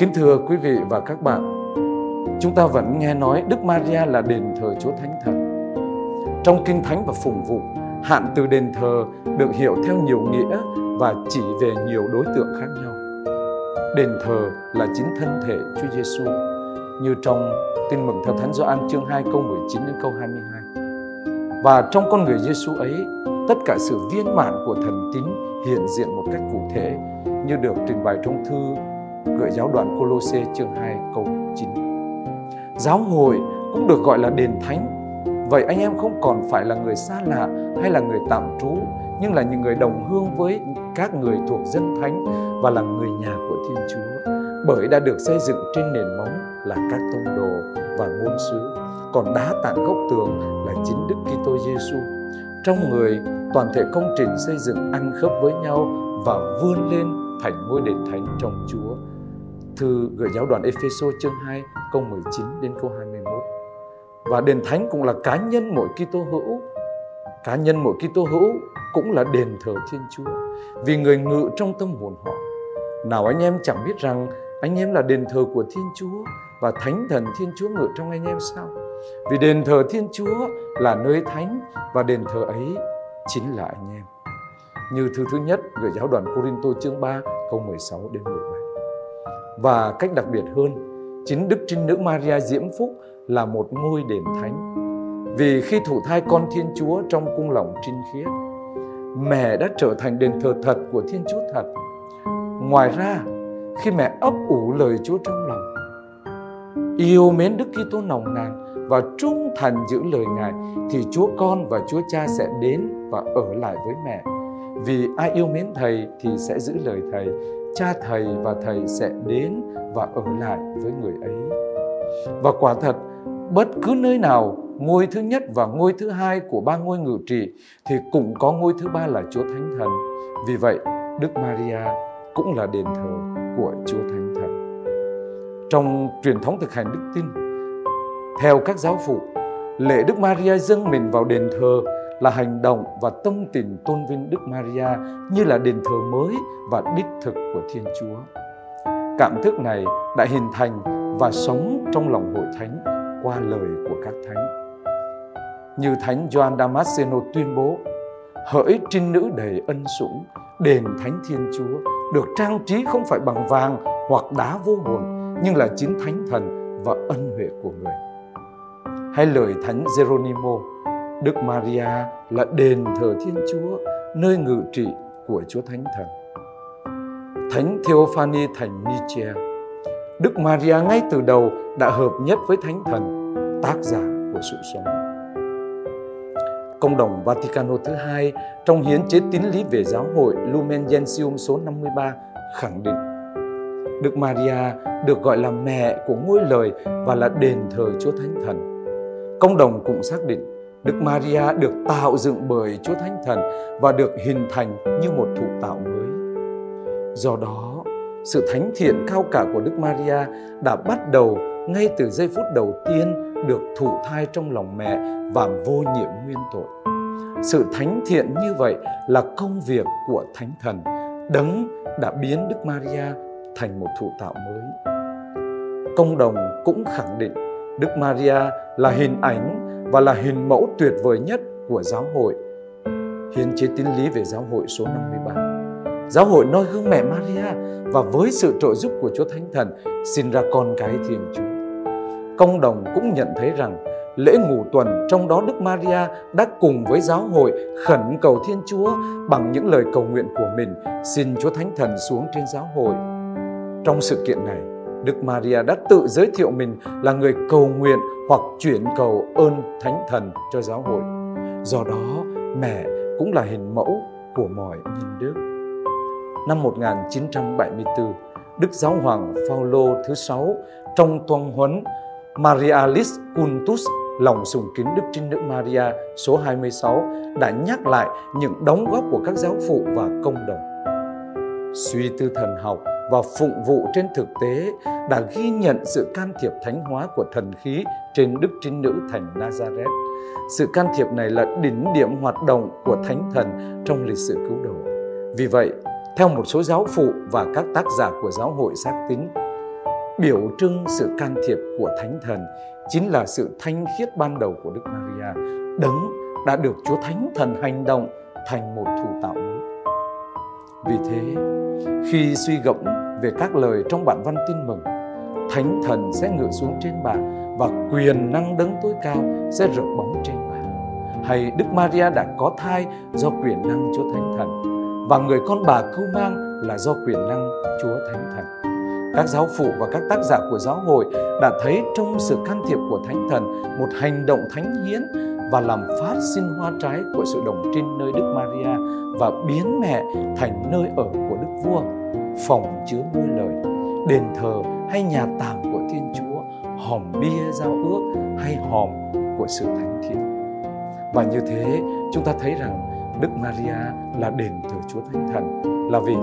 Kính thưa quý vị và các bạn, chúng ta vẫn nghe nói Đức Maria là đền thờ Chúa Thánh Thần. Trong Kinh Thánh và Phụng vụ, hạn từ đền thờ được hiểu theo nhiều nghĩa và chỉ về nhiều đối tượng khác nhau. Đền thờ là chính thân thể Chúa Giêsu như trong Tin mừng theo Thánh Gioan chương 2 câu 19 đến câu 22. Và trong con người Giêsu ấy, tất cả sự viên mãn của thần tín hiện diện một cách cụ thể như được trình bày trong thư gửi giáo đoạn Colosse chương 2 câu 9. Giáo hội cũng được gọi là đền thánh. Vậy anh em không còn phải là người xa lạ hay là người tạm trú, nhưng là những người đồng hương với các người thuộc dân thánh và là người nhà của Thiên Chúa bởi đã được xây dựng trên nền móng là các tông đồ và ngôn sứ còn đá tảng gốc tường là chính Đức Kitô Giêsu trong người toàn thể công trình xây dựng ăn khớp với nhau và vươn lên thành ngôi đền thánh trong Chúa. Thư gửi giáo đoàn Epheso chương 2 câu 19 đến câu 21 và đền thánh cũng là cá nhân mỗi Kitô hữu. Cá nhân mỗi Kitô hữu cũng là đền thờ Thiên Chúa. Vì người ngự trong tâm hồn họ. Nào anh em chẳng biết rằng anh em là đền thờ của Thiên Chúa và Thánh Thần Thiên Chúa ngự trong anh em sao? Vì đền thờ Thiên Chúa là nơi thánh và đền thờ ấy chính là anh em. Như thư thứ nhất gửi giáo đoàn Corinto chương 3 câu 16 đến 17. Và cách đặc biệt hơn, chính Đức Trinh Nữ Maria Diễm Phúc là một ngôi đền thánh. Vì khi thụ thai con Thiên Chúa trong cung lòng trinh khiết, mẹ đã trở thành đền thờ thật của Thiên Chúa thật. Ngoài ra, khi mẹ ấp ủ lời Chúa trong lòng. Yêu mến Đức Kitô nồng nàn và trung thành giữ lời Ngài thì Chúa Con và Chúa Cha sẽ đến và ở lại với mẹ. Vì ai yêu mến Thầy thì sẽ giữ lời Thầy, Cha Thầy và Thầy sẽ đến và ở lại với người ấy. Và quả thật, bất cứ nơi nào ngôi thứ nhất và ngôi thứ hai của ba ngôi ngự trị thì cũng có ngôi thứ ba là Chúa Thánh Thần. Vì vậy, Đức Maria cũng là đền thờ của Chúa Thánh Thần. Trong truyền thống thực hành đức tin, theo các giáo phụ, lễ Đức Maria dâng mình vào đền thờ là hành động và tâm tình tôn vinh Đức Maria như là đền thờ mới và đích thực của Thiên Chúa. Cảm thức này đã hình thành và sống trong lòng hội thánh qua lời của các thánh. Như Thánh Gioan Damasceno tuyên bố, hỡi trinh nữ đầy ân sủng, đền thánh Thiên Chúa được trang trí không phải bằng vàng hoặc đá vô hồn nhưng là chính thánh thần và ân huệ của người. Hay lời thánh Geronimo, Đức Maria là đền thờ Thiên Chúa, nơi ngự trị của Chúa Thánh Thần. Thánh Theophany thành Nietzsche, Đức Maria ngay từ đầu đã hợp nhất với Thánh Thần, tác giả của sự sống. Công đồng Vaticano thứ hai trong hiến chế tín lý về giáo hội Lumen Gentium số 53 khẳng định Đức Maria được gọi là mẹ của ngôi lời và là đền thờ Chúa Thánh Thần. Công đồng cũng xác định Đức Maria được tạo dựng bởi Chúa Thánh Thần và được hình thành như một thụ tạo mới. Do đó, sự thánh thiện cao cả của Đức Maria đã bắt đầu ngay từ giây phút đầu tiên được thụ thai trong lòng mẹ và vô nhiễm nguyên tội. Sự thánh thiện như vậy là công việc của Thánh Thần, đấng đã biến Đức Maria thành một thụ tạo mới. Công đồng cũng khẳng định Đức Maria là hình ảnh và là hình mẫu tuyệt vời nhất của giáo hội. Hiến chế tín lý về giáo hội số 53. Giáo hội noi gương mẹ Maria và với sự trợ giúp của Chúa Thánh Thần sinh ra con cái Thiên Chúa. Công đồng cũng nhận thấy rằng lễ ngủ tuần trong đó Đức Maria đã cùng với giáo hội khẩn cầu Thiên Chúa bằng những lời cầu nguyện của mình xin Chúa Thánh Thần xuống trên giáo hội. Trong sự kiện này, Đức Maria đã tự giới thiệu mình là người cầu nguyện hoặc chuyển cầu ơn Thánh Thần cho giáo hội. Do đó, mẹ cũng là hình mẫu của mọi nhân đức. Năm 1974, Đức Giáo hoàng Phaolô thứ sáu trong tuần huấn Marialis Cultus lòng sùng kính Đức Trinh Nữ Maria số 26 đã nhắc lại những đóng góp của các giáo phụ và công đồng. Suy tư thần học và phụng vụ trên thực tế đã ghi nhận sự can thiệp thánh hóa của thần khí trên Đức Trinh Nữ thành Nazareth. Sự can thiệp này là đỉnh điểm hoạt động của thánh thần trong lịch sử cứu độ. Vì vậy, theo một số giáo phụ và các tác giả của giáo hội xác tín, biểu trưng sự can thiệp của Thánh Thần chính là sự thanh khiết ban đầu của Đức Maria, đấng đã được Chúa Thánh Thần hành động thành một thủ tạo mới. Vì thế, khi suy gẫm về các lời trong bản văn tin mừng, Thánh Thần sẽ ngự xuống trên bà và quyền năng đấng tối cao sẽ rực bóng trên bà. Hay Đức Maria đã có thai do quyền năng Chúa Thánh Thần và người con bà cưu mang là do quyền năng Chúa Thánh Thần. Các giáo phụ và các tác giả của giáo hội đã thấy trong sự can thiệp của Thánh Thần một hành động thánh hiến và làm phát sinh hoa trái của sự đồng trinh nơi Đức Maria và biến mẹ thành nơi ở của Đức Vua, phòng chứa nuôi lời, đền thờ hay nhà tạm của Thiên Chúa, hòm bia giao ước hay hòm của sự thánh thiện. Và như thế, chúng ta thấy rằng Đức Maria là đền thờ Chúa Thánh Thần là vì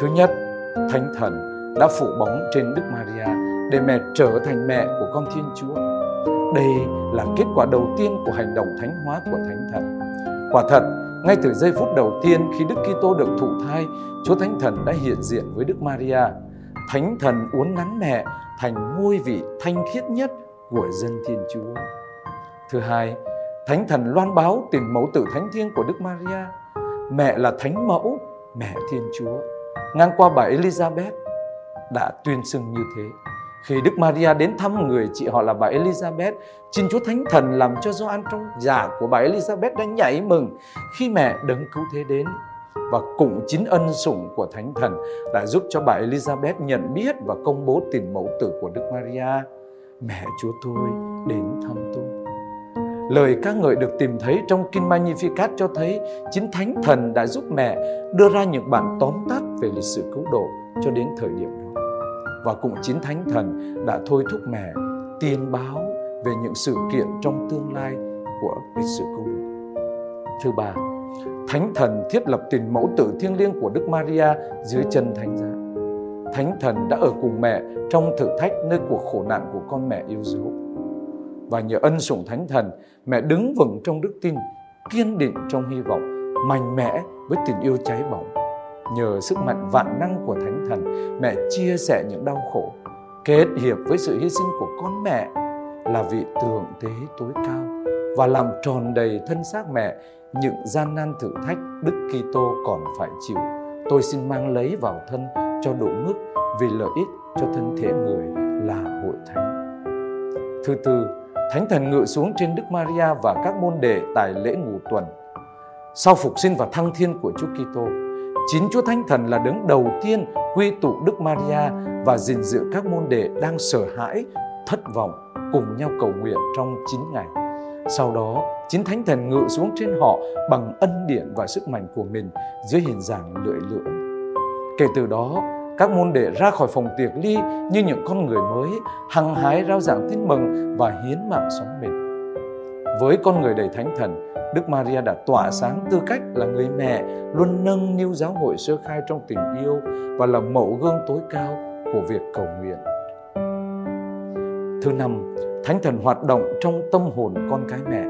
thứ nhất, Thánh Thần đã phủ bóng trên Đức Maria để mẹ trở thành mẹ của con Thiên Chúa. Đây là kết quả đầu tiên của hành động thánh hóa của Thánh Thần. Quả thật, ngay từ giây phút đầu tiên khi Đức Kitô được thụ thai, Chúa Thánh Thần đã hiện diện với Đức Maria. Thánh Thần uốn nắn mẹ thành ngôi vị thanh khiết nhất của dân Thiên Chúa. Thứ hai, Thánh Thần loan báo tình mẫu tử thánh thiêng của Đức Maria. Mẹ là thánh mẫu, mẹ Thiên Chúa. Ngang qua bà Elizabeth đã tuyên xưng như thế. Khi Đức Maria đến thăm người chị họ là bà Elizabeth, xin Chúa Thánh Thần làm cho Gioan trong giả của bà Elizabeth đã nhảy mừng khi mẹ đấng cứu thế đến. Và cũng chính ân sủng của Thánh Thần đã giúp cho bà Elizabeth nhận biết và công bố tình mẫu tử của Đức Maria. Mẹ Chúa tôi đến thăm tôi. Lời ca ngợi được tìm thấy trong Kinh Magnificat cho thấy chính Thánh Thần đã giúp mẹ đưa ra những bản tóm tắt về lịch sử cứu độ cho đến thời điểm đó. Và cũng chính Thánh Thần đã thôi thúc mẹ tiên báo về những sự kiện trong tương lai của lịch sử công độ. Thứ ba, Thánh Thần thiết lập tình mẫu tử thiêng liêng của Đức Maria dưới chân Thánh giá. Thánh Thần đã ở cùng mẹ trong thử thách nơi cuộc khổ nạn của con mẹ yêu dấu và nhờ ân sủng thánh thần, mẹ đứng vững trong đức tin, kiên định trong hy vọng, mạnh mẽ với tình yêu cháy bỏng. Nhờ sức mạnh vạn năng của thánh thần, mẹ chia sẻ những đau khổ, kết hiệp với sự hy sinh của con mẹ là vị tượng tế tối cao và làm tròn đầy thân xác mẹ những gian nan thử thách Đức Kitô còn phải chịu. Tôi xin mang lấy vào thân cho đủ mức vì lợi ích cho thân thể người là hội thánh. Thứ tư, Thánh thần ngự xuống trên Đức Maria và các môn đệ tại lễ ngủ tuần. Sau phục sinh và thăng thiên của Chúa Kitô, chính Chúa Thánh Thần là đấng đầu tiên quy tụ Đức Maria và gìn giữ các môn đệ đang sợ hãi, thất vọng cùng nhau cầu nguyện trong 9 ngày. Sau đó, chính Thánh Thần ngự xuống trên họ bằng ân điển và sức mạnh của mình dưới hình dạng lưỡi lưỡi. Kể từ đó, các môn đệ ra khỏi phòng tiệc ly như những con người mới, hăng hái rao giảng tin mừng và hiến mạng sống mình. Với con người đầy thánh thần, Đức Maria đã tỏa sáng tư cách là người mẹ luôn nâng niu giáo hội sơ khai trong tình yêu và là mẫu gương tối cao của việc cầu nguyện. Thứ năm, Thánh Thần hoạt động trong tâm hồn con cái mẹ.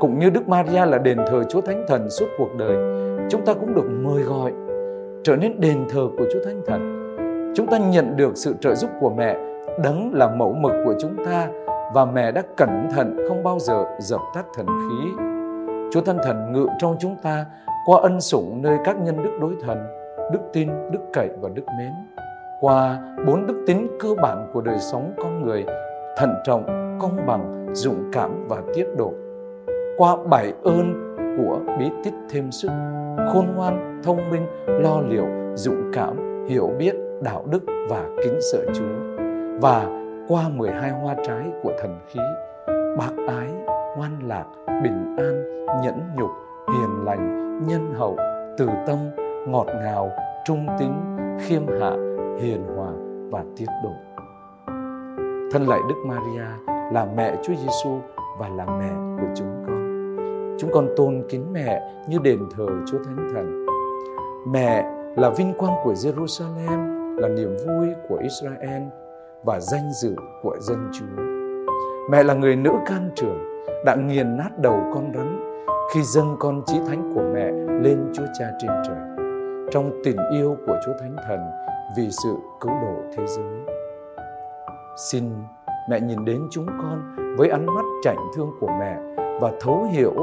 Cũng như Đức Maria là đền thờ Chúa Thánh Thần suốt cuộc đời, chúng ta cũng được mời gọi trở nên đền thờ của Chúa Thánh Thần. Chúng ta nhận được sự trợ giúp của mẹ, đấng là mẫu mực của chúng ta và mẹ đã cẩn thận không bao giờ dập tắt thần khí. Chúa thân Thần ngự trong chúng ta qua ân sủng nơi các nhân đức đối thần, đức tin, đức cậy và đức mến. Qua bốn đức tính cơ bản của đời sống con người, thận trọng, công bằng, dũng cảm và tiết độ. Qua bảy ơn của bí tích thêm sức, khôn ngoan, thông minh, lo liệu, dũng cảm, hiểu biết, đạo đức và kính sợ Chúa. Và qua 12 hoa trái của thần khí, bác ái, ngoan lạc, bình an, nhẫn nhục, hiền lành, nhân hậu, từ tâm, ngọt ngào, trung tín, khiêm hạ, hiền hòa và tiết độ. Thân lạy Đức Maria là mẹ Chúa Giêsu và là mẹ của chúng con. Chúng con tôn kính mẹ như đền thờ Chúa Thánh Thần. Mẹ là vinh quang của Jerusalem, là niềm vui của Israel và danh dự của dân Chúa. Mẹ là người nữ can trường, đã nghiền nát đầu con rắn khi dâng con chí thánh của mẹ lên Chúa Cha trên trời, trong tình yêu của Chúa Thánh Thần vì sự cứu độ thế giới. Xin mẹ nhìn đến chúng con với ánh mắt chảnh thương của mẹ và thấu hiểu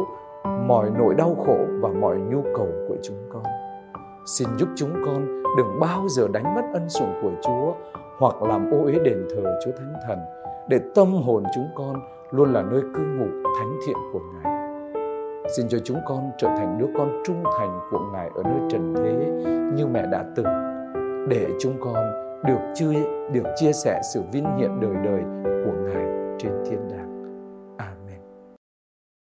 mọi nỗi đau khổ và mọi nhu cầu của chúng con. Xin giúp chúng con đừng bao giờ đánh mất ân sủng của Chúa, hoặc làm ô uế đền thờ Chúa Thánh Thần, để tâm hồn chúng con luôn là nơi cư ngụ thánh thiện của Ngài. Xin cho chúng con trở thành đứa con trung thành của Ngài ở nơi trần thế như mẹ đã từng, để chúng con được chia được chia sẻ sự vinh hiển đời đời của Ngài trên thiên đàng.